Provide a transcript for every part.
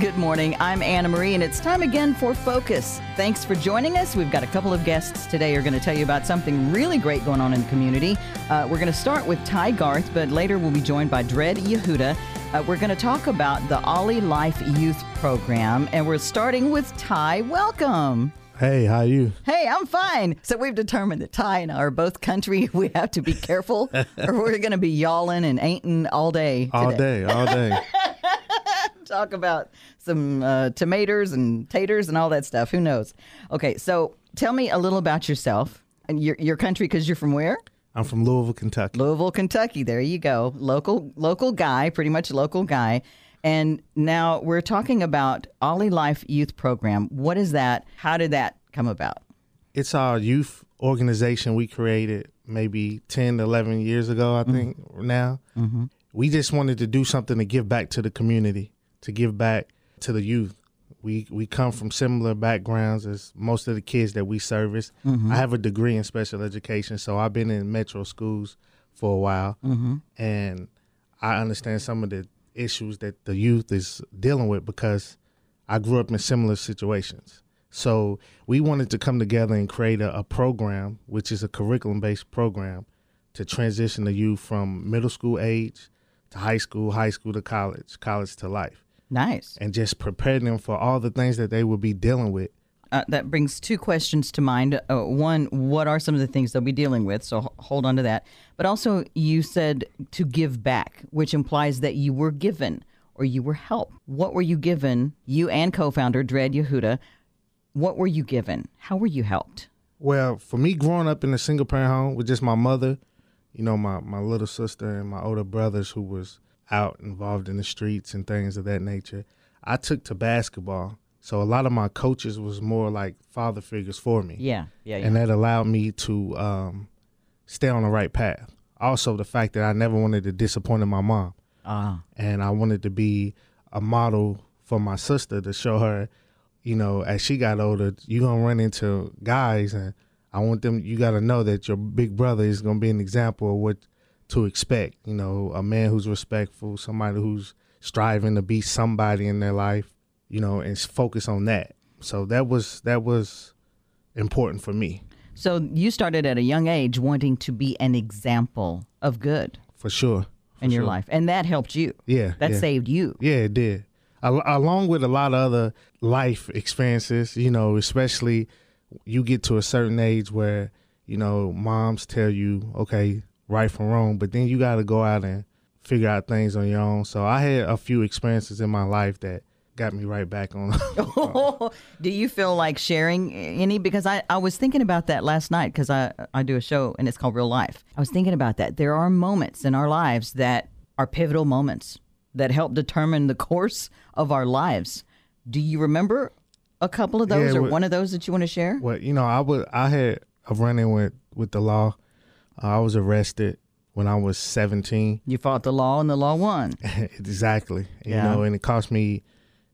Good morning. I'm Anna Marie, and it's time again for Focus. Thanks for joining us. We've got a couple of guests today who are going to tell you about something really great going on in the community. Uh, we're going to start with Ty Garth, but later we'll be joined by Dred Yehuda. Uh, we're going to talk about the Ollie Life Youth Program, and we're starting with Ty. Welcome. Hey, how are you? Hey, I'm fine. So we've determined that Ty and I are both country. We have to be careful, or we're going to be yawling and ain'ting all day. Today. All day, all day. Talk about some uh, tomatoes and taters and all that stuff. Who knows? Okay, so tell me a little about yourself and your your country because you're from where? I'm from Louisville, Kentucky. Louisville, Kentucky. There you go. Local local guy, pretty much local guy. And now we're talking about Ollie Life Youth Program. What is that? How did that come about? It's our youth organization we created maybe 10 11 years ago, I think, now. Mm-hmm. We just wanted to do something to give back to the community, to give back to the youth. We we come from similar backgrounds as most of the kids that we service. Mm-hmm. I have a degree in special education, so I've been in metro schools for a while, mm-hmm. and I understand some of the issues that the youth is dealing with because I grew up in similar situations. So we wanted to come together and create a, a program, which is a curriculum based program, to transition the youth from middle school age to high school, high school to college, college to life, Nice. and just prepare them for all the things that they will be dealing with. Uh, that brings two questions to mind. Uh, one, what are some of the things they'll be dealing with? So h- hold on to that. But also, you said to give back, which implies that you were given or you were helped. What were you given? You and co-founder Dred Yehuda. What were you given? How were you helped? Well, for me, growing up in a single parent home with just my mother, you know, my, my little sister and my older brothers who was out involved in the streets and things of that nature, I took to basketball. So a lot of my coaches was more like father figures for me. Yeah, yeah, yeah. And that allowed me to um, stay on the right path. Also, the fact that I never wanted to disappoint my mom. Ah, and I wanted to be a model for my sister to show her, you know, as she got older, you're gonna run into guys, and I want them. You got to know that your big brother is gonna be an example of what to expect. You know, a man who's respectful, somebody who's striving to be somebody in their life. You know, and focus on that. So that was that was important for me, so you started at a young age wanting to be an example of good for sure. for in your sure. life, and that helped you. Yeah, That yeah. saved you. Yeah, it did. Al- along with a lot of other life experiences, you know, especially you get to a certain age where, you know, moms tell you, okay, right from wrong, but then you got to go out and figure out things on your own. So I had a few experiences in my life that got me right back on. do you feel like sharing any? Because I, I was thinking about that last night because I, I do a show and it's called Real Life. I was thinking about that. There are moments in our lives that are pivotal moments that help determine the course of our lives. Do you remember a couple of those Yeah, or well- one of those that you want to share? well, you know, I would I had a run in with with the law. I was arrested when I was 17. You fought the law and the law won. exactly. You Yeah. know, and it cost me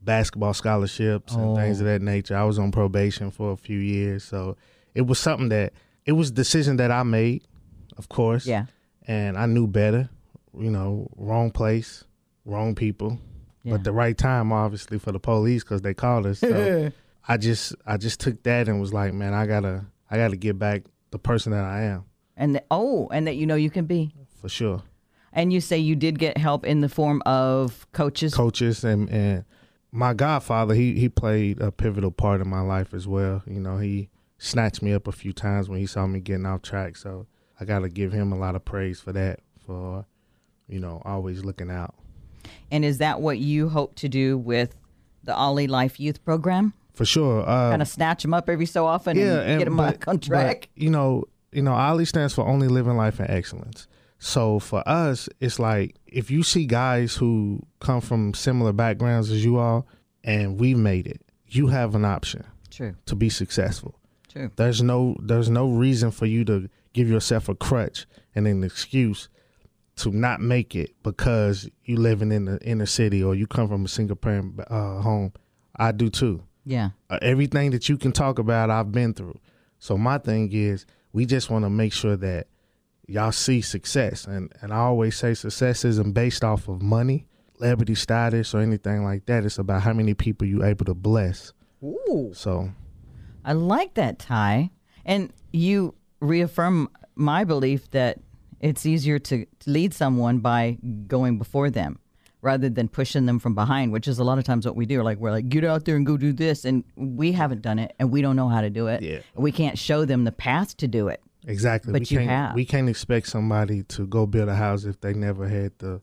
basketball scholarships and oh. things Oh. of that nature. I was on probation for a few years, so it was something that it was a decision that I made, of course. Yeah. And I knew better. You know, wrong place, wrong people, Yeah. but the right time, obviously, for the police because they called us. So I just, I just took that and was like, man, I gotta, I gotta get back the person that I am And th- oh, and that you know you can be. for sure. And you say you did get help in the form of coaches. coaches and and my godfather he he played a pivotal part in my life as well you know he snatched me up a few times when he saw me getting off track so i got to give him a lot of praise for that for you know always looking out and is that what you hope to do with the Ollie Life Youth Program? for sure uh Kind of snatch them up every so often yeah and, get them but- back on track. but, you know you know Ollie stands for only living life in excellence so for us it's like if you see guys who come from similar backgrounds as you are and we made it you have an option True, to be successful true. There's no there's no reason for you to give yourself a crutch and an excuse to not make it because you living in the inner city or you come from a single parent uh, home. I do too. Yeah. Uh, everything that you can talk about, I've been through. So my thing is, we just want to make sure that y'all see success, and and I always say success isn't based off of money. celebrity status or anything like that. It's about how many people you able to bless. Ooh. So I like that, Ty. And you reaffirm my belief that it's easier to lead someone by going before them rather than pushing them from behind, which is a lot of times what we do. Like we're like, get out there and go do this, and we haven't done it, and we don't know how to do it. Yeah. We can't show them the path to do it. exactly, But we you can't have. we can't expect somebody to go build a house if they never had the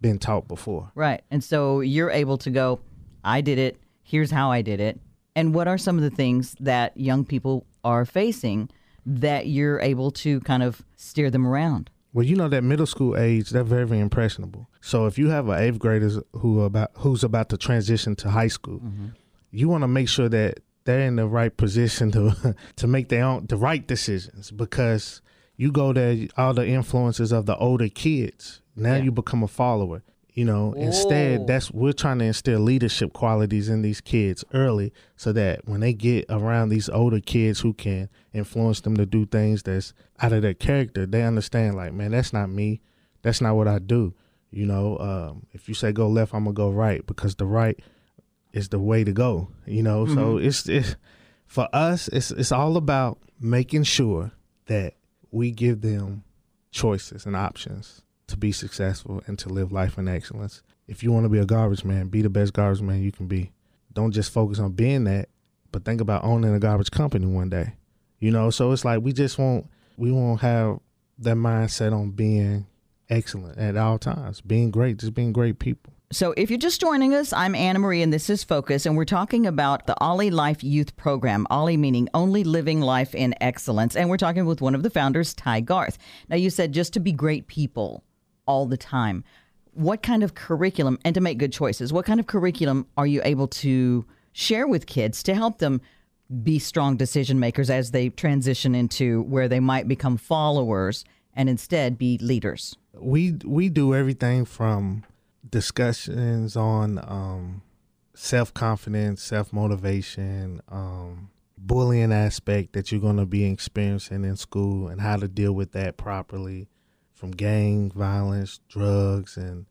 been taught before. Right. And so you're able to go, I did it. Here's how I did it. And what are some of the things that young people are facing that you're able to kind of steer them around? Well, you know that middle school age, they're very, very impressionable. So if you have an eighth grader who about who's about to transition to high school, mm-hmm. you want to make sure that they're in the right position to to make their own the right decisions because you go there all the influences of the older kids. Now Yeah. you become a follower. You know, instead that's we're trying to instill leadership qualities in these kids early so that when they get around these older kids who can influence them to do things that's out of their character, they understand like, man, that's not me. That's not what I do. You know, um, if you say go left, I'm gonna go right because the right is the way to go. You know, so it's it's for us. It's it's all about making sure that we give them choices and options to be successful and to live life in excellence. If you want to be a garbage man, be the best garbage man you can be. Don't just focus on being that, but think about owning a garbage company one day. You know, so it's like we just won't we won't have that mindset on being excellent at all times, being great, just being great people. So, if you're just joining us, I'm Anna Marie, and this is Focus, and we're talking about the Ollie Life Youth Program. Ollie meaning Only Living Life in Excellence, and we're talking with one of the founders, Ty Garth. Now, you said just to be great people all the time. What kind of curriculum, and to make good choices, what kind of curriculum are you able to share with kids to help them be strong decision makers as they transition into where they might become followers and instead be leaders? we we do everything from discussions on um, self confidence, self motivation, um, bullying aspect that you're going to be experiencing in school, and how to deal with that properly, from gang violence, drugs, and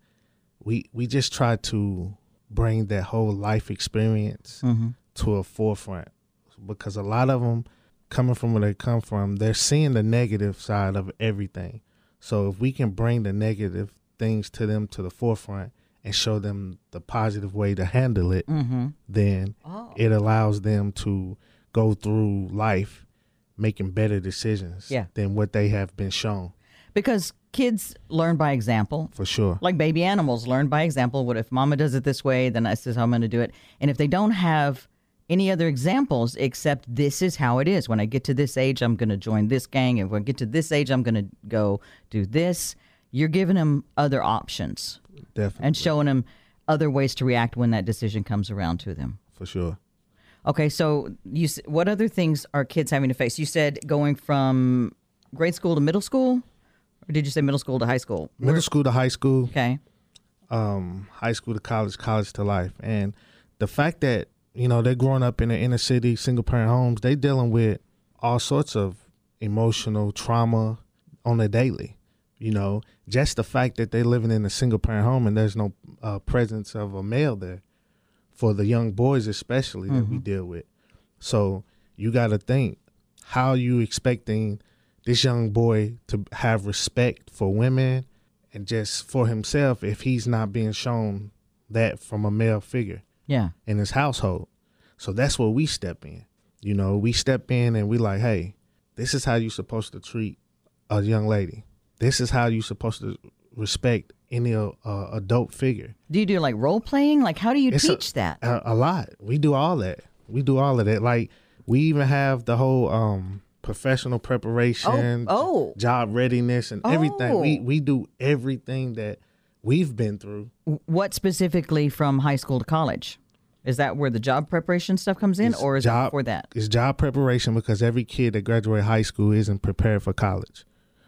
we we just try to bring that whole life experience mm-hmm. to a forefront. Because a lot of them coming from where they come from, they're seeing the negative side of everything. So if we can bring the negative things to them to the forefront and show them the positive way to handle it, mm-hmm. then oh. it allows them to go through life making better decisions Yeah. than what they have been shown Because kids learn by example. for sure. like baby animals learn by example. What if mama does it this way then this is how i'm going to do it. And if they don't have any other examples except this is how it is. When i get to this age i'm going to join this gang. And when i get to this age i'm going to go do this. You're giving them other options. Definitely. and showing them other ways to react when that decision comes around to them. For sure. okay so you what other things are kids having to face? You said going from grade school to middle school or did you say middle school to high school Middle school to high school, okay um, high school to college, college to life. And the fact that, you know, they're growing up in the inner city, single parent homes, they dealing with all sorts of emotional trauma on a daily. You know, just the fact that they're living in a single parent home and there's no uh, presence of a male there for the young boys, especially that we deal with. So you got to think how you expecting this young boy to have respect for women and just for himself if he's not being shown that from a male figure yeah in his household. So that's where we step in. You know, we step in and we like, hey, this is how you're supposed to treat a young lady. This is how you're supposed to respect any uh, adult figure. Do you do like role playing? Like, how do you It's a- teach that? A, a lot. We do all that. We do all of that. Like we even have the whole um professional preparation, oh. job readiness, and everything. We Oh. we do everything that we've been through. What specifically from high school to college? Is that where the job preparation stuff comes in, It's or is it before that? It's job preparation because every kid that graduates high school isn't prepared for college,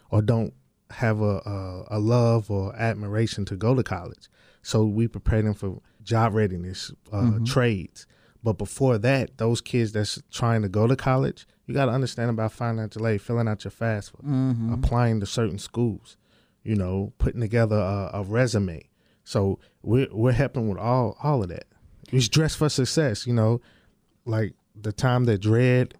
or don't have a, a a love or admiration to go to college. So we prepare them for job readiness, uh, Mm-hmm. trades. But before that, those kids that's trying to go to college, you got to understand about financial aid, filling out your FAFSA, Mm-hmm. applying to certain schools, you know, putting together a, a resume. So we're we're helping with all all of that. It's dressed for success, you know, like the time that Dred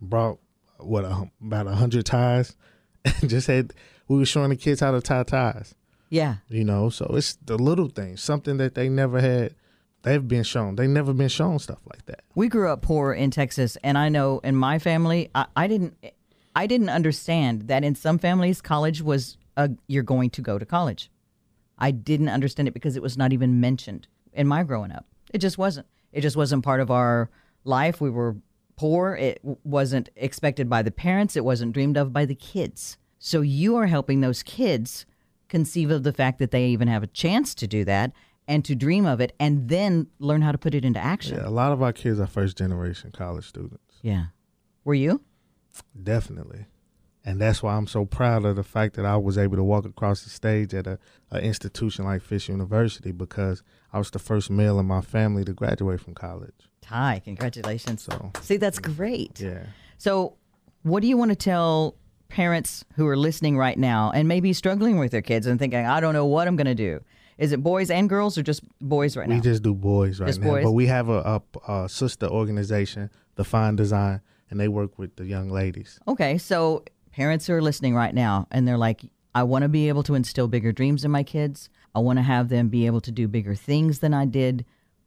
brought what a, about a hundred ties, and just had we were showing the kids how to tie ties. Yeah. You know, so it's the little things, something that they never had. They've been shown. They never been shown stuff like that. We grew up poor in Texas, and I know in my family, I, I didn't, I didn't understand that in some families, college was a, you're going to go to college. I didn't understand it because it was not even mentioned in my growing up. It just wasn't. It just wasn't part of our life. We were poor. It wasn't expected by the parents. It wasn't dreamed of by the kids. So you are helping those kids conceive of the fact that they even have a chance to do that and to dream of it and then learn how to put it into action. Yeah, a lot of our kids are first generation college students. Yeah. Were you? Definitely. And that's why I'm so proud of the fact that I was able to walk across the stage at a, a institution like Fisk University because I was the first male in my family to graduate from college. Ty, congratulations. So See, that's great. yeah. So, what do you want to tell parents who are listening right now and maybe struggling with their kids and thinking, I don't know what I'm going to do? Is it boys and girls or just boys right We now? We just do boys right Just now, boys? but we have a, a, a sister organization, the Fine Design, and they work with the young ladies. Okay, so parents who are listening right now and they're like, I want to be able to instill bigger dreams in my kids. I want to have them be able to do bigger things than I did.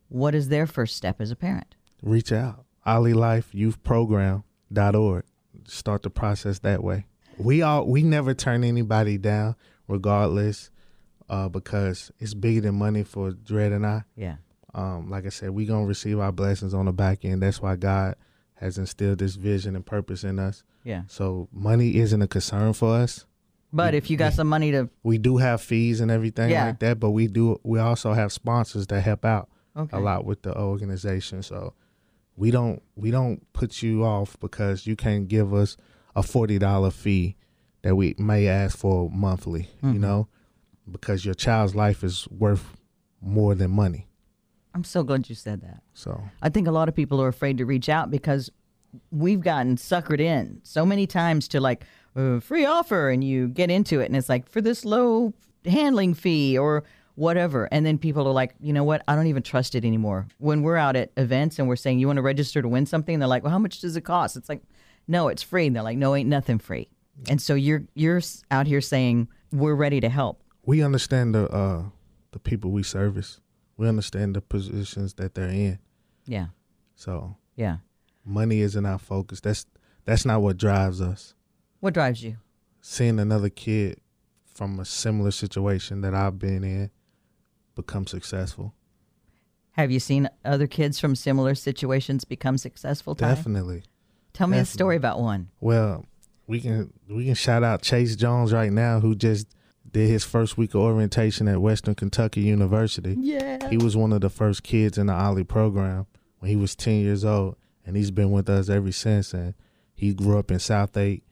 What is their first step as a parent? Reach out, OllieLifeYouthProgram.org. Start the process that way. We all we never turn anybody down, regardless, uh, because it's bigger than money for Dred and I. Yeah. Um, like I said, we gonna receive our blessings on the back end. That's why God has instilled this vision and purpose in us. Yeah. So money isn't a concern for us. But if you got some money to, We do have fees and everything Yeah. like that, but we do we also have sponsors that help out okay. a lot with the organization. So we don't we don't put you off because you can't give us a forty dollar fee that we may ask for monthly, Mhm. you know, because your child's life is worth more than money. I'm so glad you said that. So. I think a lot of people are afraid to reach out because we've gotten suckered in so many times to like uh, free offer and you get into it and it's like for this low handling fee or whatever. And then people are like you know what? I don't even trust it anymore. When we're out at events and we're saying you want to register to win something? And they're like well how much does it cost? It's like no it's free. And they're like no ain't nothing free. And so you're you're out here saying we're ready to help we understand the uh the people we service. We understand the positions that they're in. yeah So yeah money isn't our focus. That's that's not what drives us. what drives you Seeing another kid from a similar situation that I've been in become successful. have you seen other kids from similar situations become successful Ty? Definitely. Tell me a story about one. Well, we can we can shout out Chase Jones right now who just did his first week of orientation at Western Kentucky University. Yeah. He was one of the first kids in the Ollie program when he was 10 years old, and he's been with us ever since. And he grew up in South Eight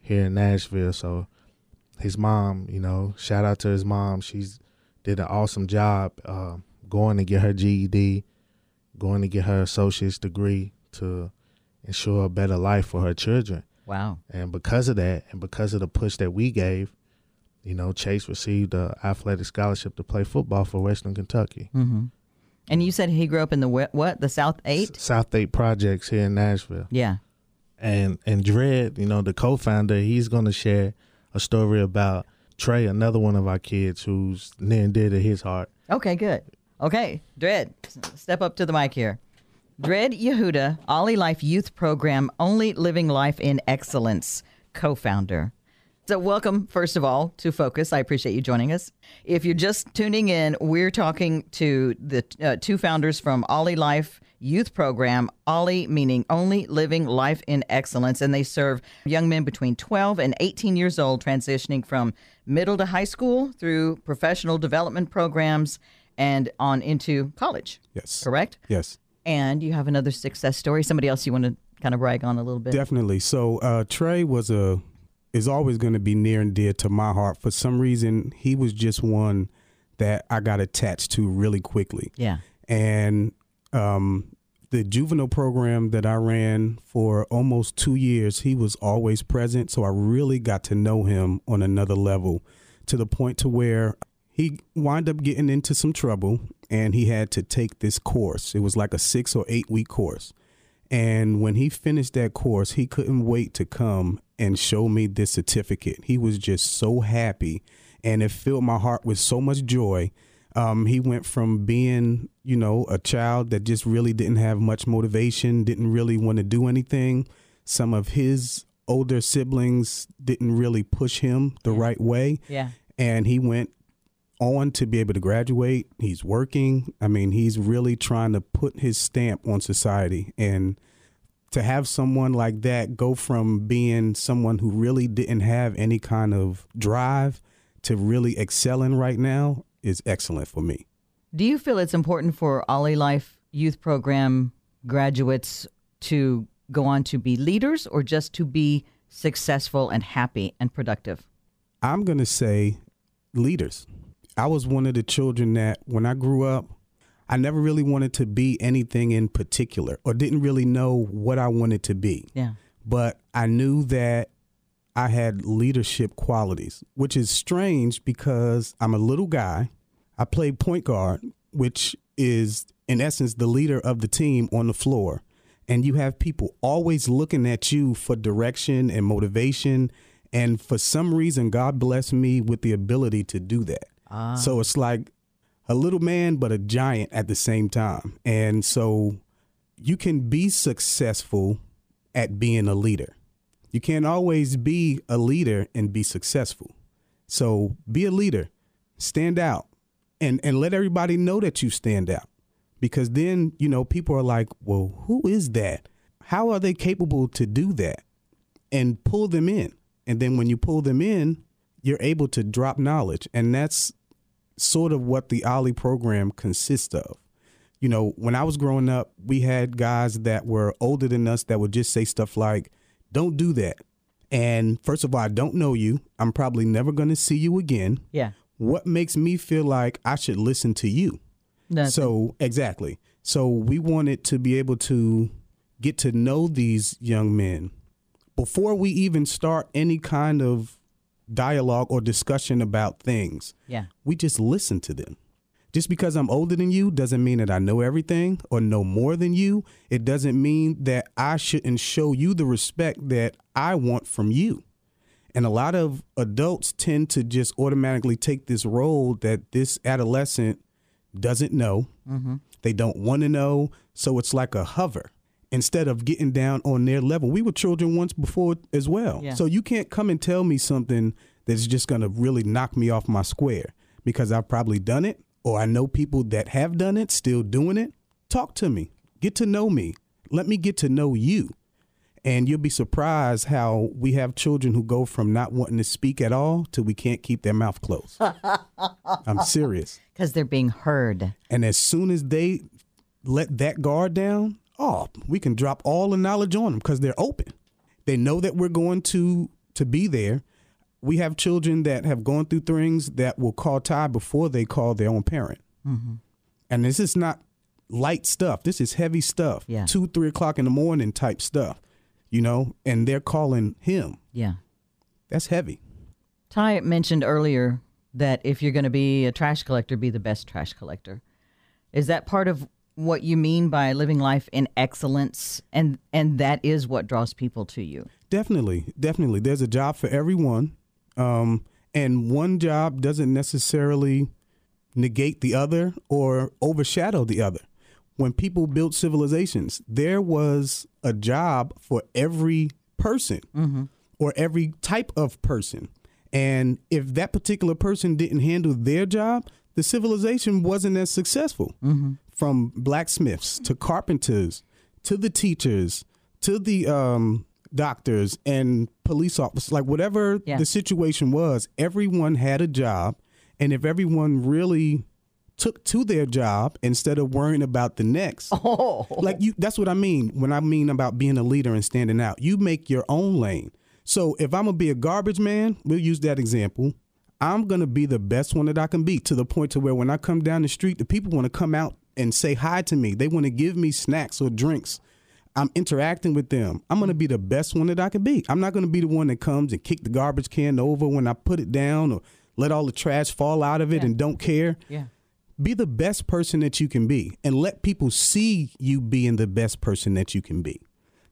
here in Nashville. So his mom, you know, shout out to his mom. She's did an awesome job uh, going to get her GED, going to get her associate's degree to ensure a better life for her children. Wow. And because of that, and because of the push that we gave, you know, Chase received a athletic scholarship to play football for Western Kentucky. Mm-hmm. And you said he grew up in the what? The South Eight? S- South Eight Projects here in Nashville. Yeah. And and Dred, you know, the co-founder, he's going to share a story about Trey, another one of our kids who's near and dear to his heart. Okay, good. Okay, Dred, step up to the mic here. Dred Yehuda, Ollie Life Youth Program, Only Living Life in Excellence, co founder. So, welcome, first of all, to Focus. I appreciate you joining us. If you're just tuning in, we're talking to the uh, two founders from Ollie Life Youth Program, Ollie meaning Only Living Life in Excellence, and they serve young men between 12 and 18 years old, transitioning from middle to high school through professional development programs and on into college. Yes. Correct? Yes. And you have another success story. Somebody else you want to kind of brag on a little bit? Definitely. So uh, Trey was a is always going to be near and dear to my heart. For some reason, he was just one that I got attached to really quickly. Yeah. And um, the juvenile program that I ran for almost two years, he was always present. So I really got to know him on another level, to the point to where he wound up getting into some trouble and he had to take this course. It was like a six or eight week course. And when he finished that course, he couldn't wait to come and show me this certificate. He was just so happy and it filled my heart with so much joy. Um, he went from being, you know, a child that just really didn't have much motivation, didn't really want to do anything. Some of his older siblings didn't really push him the right way. Yeah. And he went on to be able to graduate. He's working. I mean, he's really trying to put his stamp on society. And to have someone like that go from being someone who really didn't have any kind of drive to really excelling right now is excellent for me. Do you feel it's important for Ollie Life Youth Program graduates to go on to be leaders or just to be successful and happy and productive? I'm going to say leaders. I was one of the children that when I grew up, I never really wanted to be anything in particular or didn't really know what I wanted to be. Yeah. But I knew that I had leadership qualities, which is strange because I'm a little guy. I play point guard, which is in essence the leader of the team on the floor. And you have people always looking at you for direction and motivation. And for some reason, God blessed me with the ability to do that. Ah. So it's like a little man, but a giant at the same time. And so you can be successful at being a leader. You can't always be a leader and be successful. So be a leader, stand out, and, and let everybody know that you stand out. Because then, you know, people are like, well, who is that? How are they capable to do that? And pull them in. And then when you pull them in, you're able to drop knowledge. And that's sort of what the Ollie program consists of. You know, when I was growing up, we had guys that were older than us that would just say stuff like, don't do that. And first of all, I don't know you. I'm probably never going to see you again. Yeah. What makes me feel like I should listen to you? Nothing. So, exactly. So, we wanted to be able to get to know these young men before we even start any kind of dialogue or discussion about things. yeah. We just listen to them. Just because I'm older than you doesn't mean that I know everything or know more than you. It doesn't mean that I shouldn't show you the respect that I want from you. And a lot of adults tend to just automatically take this role that this adolescent doesn't know. Mm-hmm. They don't want to know. So it's like a hover instead of getting down on their level. We were children once before as well. Yeah. So you can't come and tell me something that's just going to really knock me off my square because I've probably done it or I know people that have done it, still doing it. Talk to me, get to know me, let me get to know you. And you'll be surprised how we have children who go from not wanting to speak at all to we can't keep their mouth closed. I'm serious. Because they're being heard. And as soon as they let that guard down, oh, we can drop all the knowledge on them because they're open. They know that we're going to to be there. We have children that have gone through things that will call Ty before they call their own parent. Mm-hmm. And this is not light stuff. This is heavy stuff. Yeah. Two, three o'clock in the morning type stuff. You know, and they're calling him. Yeah. That's heavy. Ty mentioned earlier that if you're going to be a trash collector, be the best trash collector. Is that part of what you mean by living life in excellence and and that is what draws people to you? Definitely, definitely. There's a job for everyone, um, and one job doesn't necessarily negate the other or overshadow the other. When people built civilizations, there was a job for every person or every type of person. And if that particular person didn't handle their job, the civilization wasn't as successful. From blacksmiths to carpenters to the teachers to the um, doctors and police officers, like whatever Yeah. the situation was, everyone had a job. And if everyone really took to their job instead of worrying about the next, Oh. like you that's what I mean when I mean about being a leader and standing out. You make your own lane. So if I'm gonna be a garbage man, we'll use that example. I'm gonna be the best one that I can be to the point to where when I come down the street, the people want to come out and say hi to me. They want to give me snacks or drinks. I'm interacting with them. I'm gonna be the best one that I can be. I'm not gonna be the one that comes and kick the garbage can over when I put it down or let all the trash fall out of it Yeah. and don't care. Yeah. Be the best person that you can be and let people see you being the best person that you can be.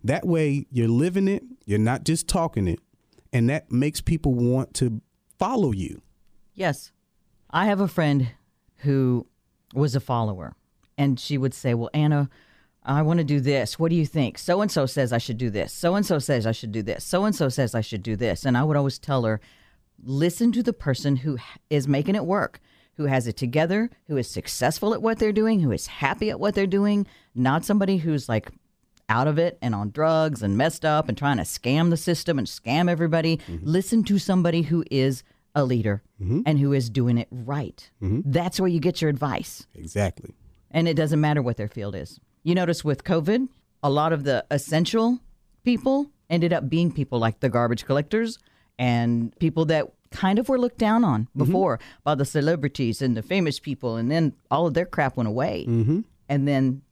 That way, you're living it, you're not just talking it, and that makes people want to follow you. Yes. I have a friend who was a follower, and she would say, Well, Anna, I want to do this. What do you think? So and so says I should do this. So and so says I should do this. So and so says I should do this. And I would always tell her, listen to the person who is making it work, who has it together, who is successful at what they're doing, who is happy at what they're doing, not somebody who's like out of it and on drugs and messed up and trying to scam the system and scam everybody. Mm-hmm. Listen to somebody who is a leader mm-hmm. and who is doing it right. Mm-hmm. That's where you get your advice. Exactly. And it doesn't matter what their field is. You notice with COVID, a lot of the essential people ended up being people like the garbage collectors and people that kind of were looked down on before by the celebrities and the famous people. And then all of their crap went away. And then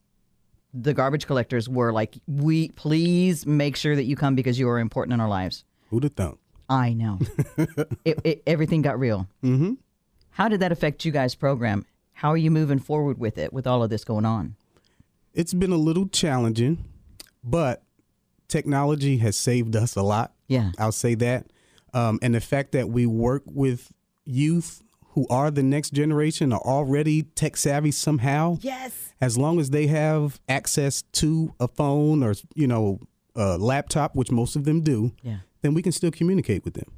the garbage collectors were like, we please make sure that you come because you are important in our lives. Who'd have thunk? I know. it, it, everything got real. Mm-hmm. How did that affect you guys' program? How are you moving forward with it with all of this going on? It's been a little challenging, but technology has saved us a lot. Yeah. I'll say that. Um, and the fact that we work with youth who are the next generation are already tech savvy somehow. Yes. As long as they have access to a phone or, you know, a laptop, which most of them do, Yeah. then we can still communicate with them.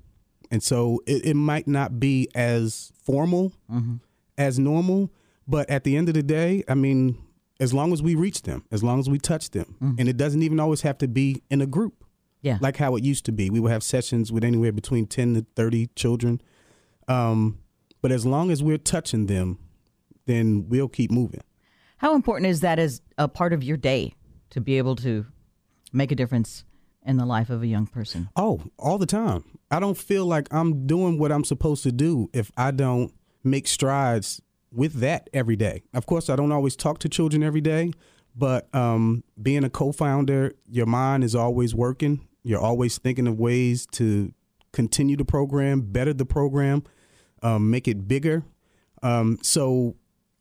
And so it, it might not be as formal as normal, but at the end of the day, I mean, as long as we reach them, as long as we touch them, and it doesn't even always have to be in a group Yeah. like how it used to be. We would have sessions with anywhere between 10 to 30 children. Um, but as long as we're touching them, then we'll keep moving. How important is that as a part of your day to be able to make a difference in the life of a young person? Oh, all the time. I don't feel like I'm doing what I'm supposed to do if I don't make strides with that every day. Of course, I don't always talk to children every day, but um, being a co founder, your mind is always working. You're always thinking of ways to continue the program, better the program, um, make it bigger. Um, so,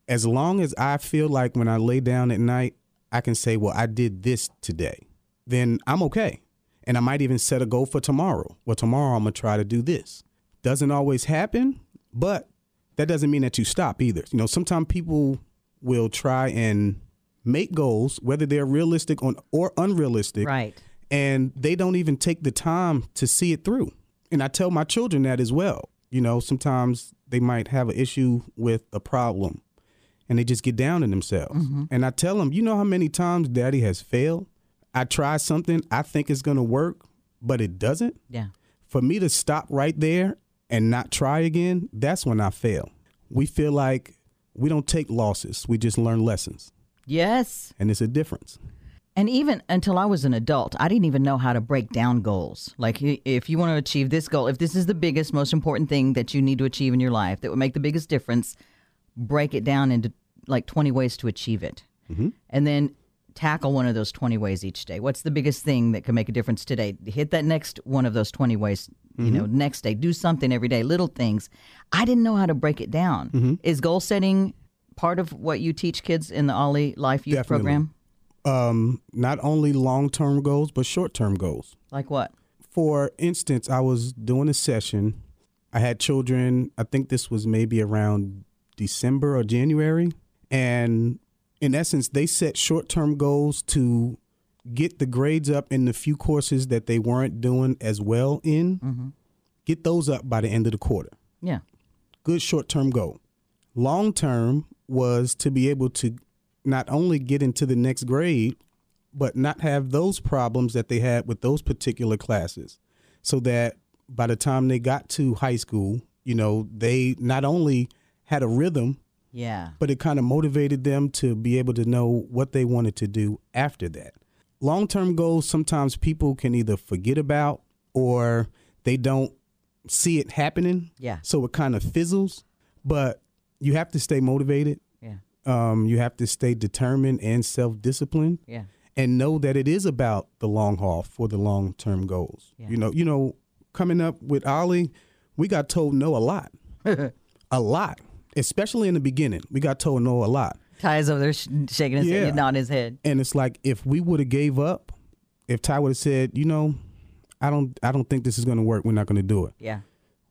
as long as I feel like when I lay down at night, I can say, well, I did this today, then I'm okay. And I might even set a goal for tomorrow. Well, tomorrow I'm going to try to do this. Doesn't always happen, but that doesn't mean that you stop either. You know, sometimes people will try and make goals, whether they're realistic on, or unrealistic, Right. and they don't even take the time to see it through. And I tell my children that as well. You know, sometimes they might have an issue with a problem and they just get down on themselves. Mm-hmm. And I tell them, you know how many times daddy has failed? I try something, I think it's going to work, but it doesn't. Yeah. For me to stop right there and not try again, that's when I fail. We feel like we don't take losses, we just learn lessons. Yes. And it's a difference. And even until I was an adult, I didn't even know how to break down goals. Like, if you want to achieve this goal, if this is the biggest, most important thing that you need to achieve in your life that would make the biggest difference, break it down into like 20 ways to achieve it. Mm-hmm. And then tackle one of those 20 ways each day. What's the biggest thing that can make a difference today? Hit that next one of those 20 ways, you know, next day. Do something every day, little things. I didn't know how to break it down. Is goal setting part of what you teach kids in the Ollie Life Youth Definitely. program? Um, not only long term goals, but short term goals. Like what? For instance, I was doing a session. I had children, I think this was maybe around December or January. And in essence, they set short term goals to get the grades up in the few courses that they weren't doing as well in, mm-hmm. get those up by the end of the quarter. Yeah. Good short term goal. Long term was to be able to not only get into the next grade, but not have those problems that they had with those particular classes. So that by the time they got to high school, you know, they not only had a rhythm, Yeah. but it kind of motivated them to be able to know what they wanted to do after that. Long term goals, sometimes people can either forget about or they don't see it happening. Yeah. So it kind of fizzles, but you have to stay motivated. Yeah. Um, you have to stay determined and self disciplined Yeah. and know that it is about the long haul for the long term goals. Yeah. You know, you know, coming up with Ollie, we got told no a lot. a lot, especially in the beginning. We got told no a lot. Ty is over there sh- shaking his Yeah. head, nodding his head. And it's like if we would have gave up, if Ty would have said, you know, I don't I don't think this is gonna work, we're not gonna do it. Yeah.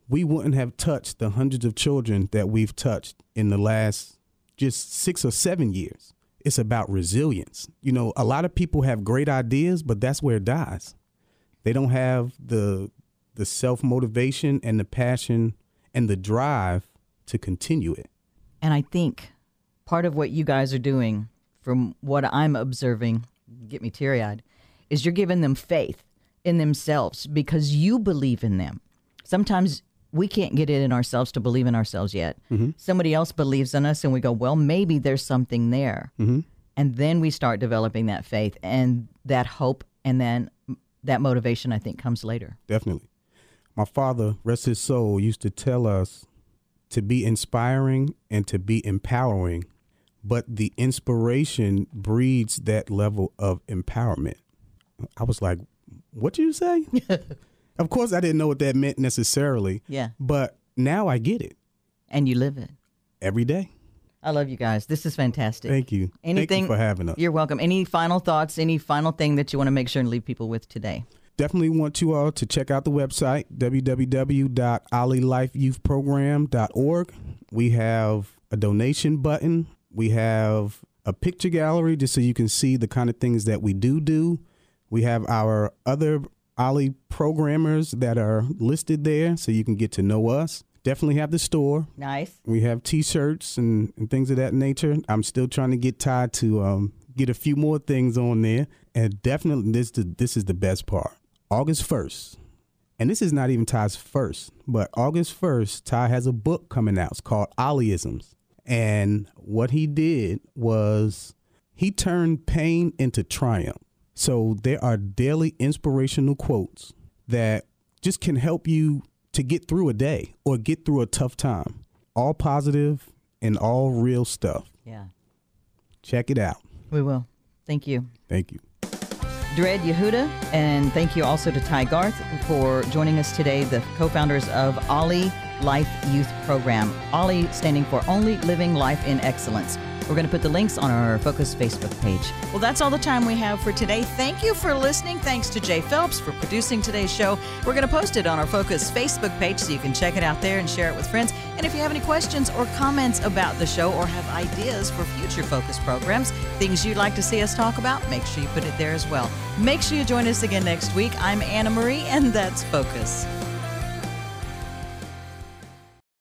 We wouldn't have touched the hundreds of children that we've touched in the last just six or seven years. It's about resilience. You know, a lot of people have great ideas, but that's where it dies. They don't have the the self motivation and the passion and the drive to continue it. And I think part of what you guys are doing, from what I'm observing, get me teary eyed, is you're giving them faith in themselves because you believe in them. Sometimes we can't get it in ourselves to believe in ourselves yet. Mm-hmm. Somebody else believes in us, and we go, well, maybe there's something there. Mm-hmm. And then we start developing that faith and that hope, and then that motivation, I think, comes later. Definitely. My father, rest his soul, used to tell us to be inspiring and to be empowering, but the inspiration breeds that level of empowerment. I was like, what do you say? of course, I didn't know what that meant necessarily, Yeah. but now I get it And you live it. every day. I love you guys. This is fantastic. Thank you. Anything Thank you for having us. You're welcome. Any final thoughts? Any final thing that you want to make sure and leave people with today? Definitely want you all to check out the website www.ollielifeyouthprogram.org. We have a donation button. We have a picture gallery just so you can see the kind of things that we do do. We have our other Ollie programmers that are listed there so you can get to know us. Definitely have the store. Nice. We have T-shirts and, and things of that nature. I'm still trying to get tied to um, get a few more things on there, and definitely this this is the best part. August first, and this is not even Ty's first, but August first, Ty has a book coming out. It's called Ollieisms, and what he did was he turned pain into triumph. So there are daily inspirational quotes that just can help you to get through a day or get through a tough time. All positive and all real stuff. Yeah. Check it out. We will. Thank you. Thank you. Dred Yehuda, and thank you also to Ty Garth for joining us today, the co founders of Ollie Life Youth Program. Ollie standing for Only Living Life in Excellence. We're going to put the links on our Focus Facebook page. Well, that's all the time we have for today. Thank you for listening. Thanks to Jay Phelps for producing today's show. We're going to post it on our Focus Facebook page so you can check it out there and share it with friends. And if you have any questions or comments about the show or have ideas for future Focus programs, things you'd like to see us talk about, make sure you put it there as well. Make sure you join us again next week. I'm Anna Marie, and that's Focus.